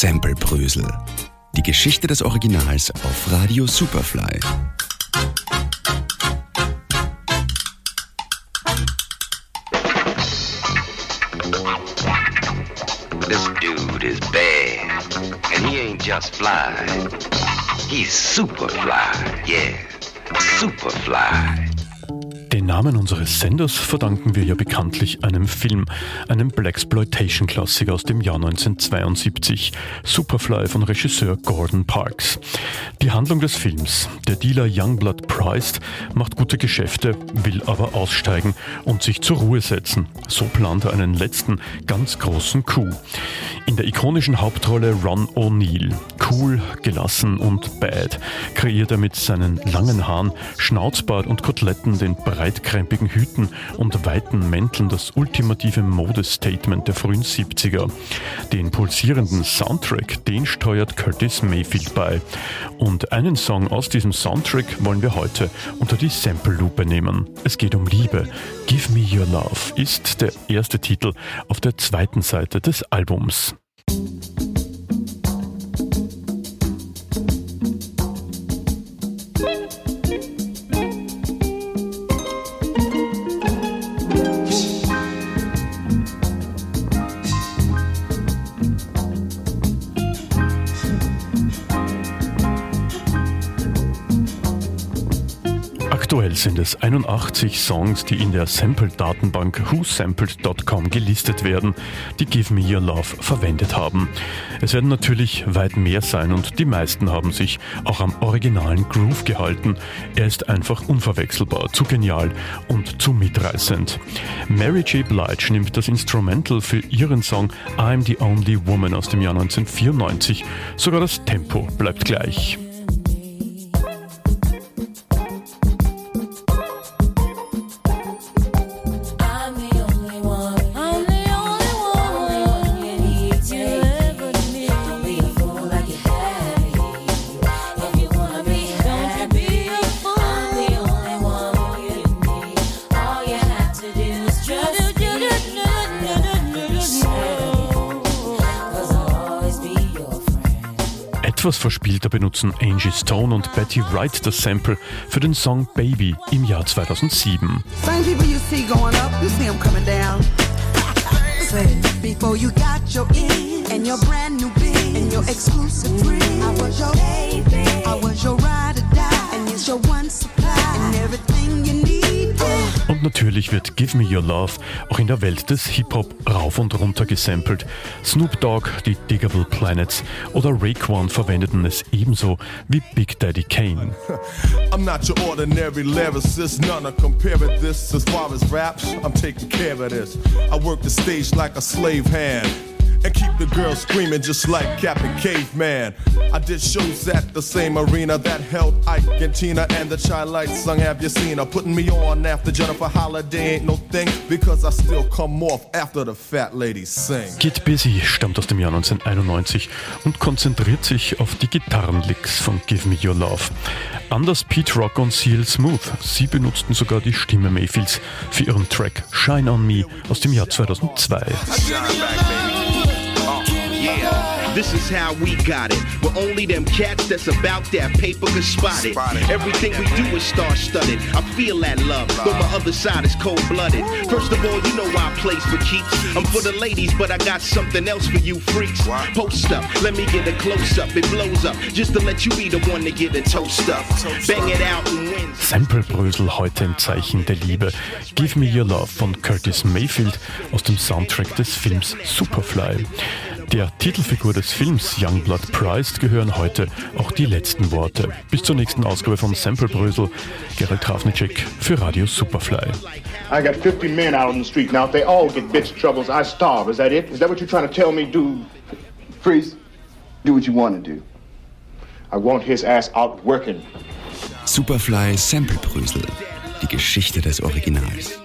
Samplebrösel. Die Geschichte des Originals auf Radio Superfly. This dude is bad. And he ain't just fly. He's super fly. Yeah. Super fly. Den Namen unseres Senders verdanken wir ja bekanntlich einem Film, einem Blaxploitation-Klassiker aus dem Jahr 1972, Superfly von Regisseur Gordon Parks. Die Handlung des Films. Der Dealer Youngblood Price macht gute Geschäfte, will aber aussteigen und sich zur Ruhe setzen. So plant er einen letzten, ganz großen Coup. In der ikonischen Hauptrolle Ron O'Neill. Cool, gelassen und bad kreiert er mit seinen langen Haaren, Schnauzbart und Koteletten den breitkrempigen Hüten und weiten Mänteln das ultimative Modestatement der frühen 70er. Den pulsierenden Soundtrack, den steuert Curtis Mayfield bei. Und einen Song aus diesem Soundtrack wollen wir heute unter die Sample-Lupe nehmen. Es geht um Liebe. Give Me Your Love ist der erste Titel auf der zweiten Seite des Albums. Bye. Aktuell sind es 81 Songs, die in der Sample-Datenbank whosampled.com gelistet werden, die Give Me Your Love verwendet haben. Es werden natürlich weit mehr sein und die meisten haben sich auch am originalen Groove gehalten. Er ist einfach unverwechselbar, zu genial und zu mitreißend. Mary J. Blige nimmt das Instrumental für ihren Song I'm the Only Woman aus dem Jahr 1994. Sogar das Tempo bleibt gleich. Etwas verspielter benutzen Angie Stone und Betty Wright das Sample für den Song Baby im Jahr 2007. natürlich wird Give Me Your Love auch in der Welt des Hip-Hop rauf und runter gesampelt. Snoop Dogg, die Diggable Planets oder Raekwon verwendeten es ebenso wie Big Daddy Kane. I'm not your ordinary lyricist, none of comparing this as far as raps. I'm taking care of this. I work the stage like a slave hand. And keep the girls screaming just like Captain Caveman. I did shows at the same arena that held Ike and Tina and the Child Lights sung Have You Seen Her? Putting me on after Jennifer Holiday ain't no thing because I still come off after the fat ladies sing. Get Busy stammt aus dem Jahr 1991 und konzentriert sich auf die Gitarrenlicks von Give Me Your Love. Anders Pete Rock und Seal Smooth. Sie benutzten sogar die Stimme Mayfields für ihren Track Shine On Me aus dem Jahr 2002. Yeah, this is how we got it. We're only them cats that's about that paper can spot it. Everything we do is star studded. I feel that love, but my other side is cold blooded. First of all, you know I plays for keeps. I'm for the ladies, but I got something else for you freaks. Post up, let me get a close up. It blows up, just to let you be the one to get a toast up. Bang it out and win. Samplebrösel heute im Zeichen der Liebe. Give Me Your Love von Curtis Mayfield aus dem Soundtrack des Films Superfly. Der Titelfigur des Films Youngblood Price gehören heute auch die letzten Worte. Bis zur nächsten Ausgabe von Samplebrösel. Gerald Trafnicek für Radio Superfly. I got 50 men out on the street. Now, if they all get bitch troubles, I starve. Is that it? Is that what you're trying to tell me? Do. Freeze. Do what you want to do. I want his ass out working. Superfly Samplebrösel. Die Geschichte des Originals.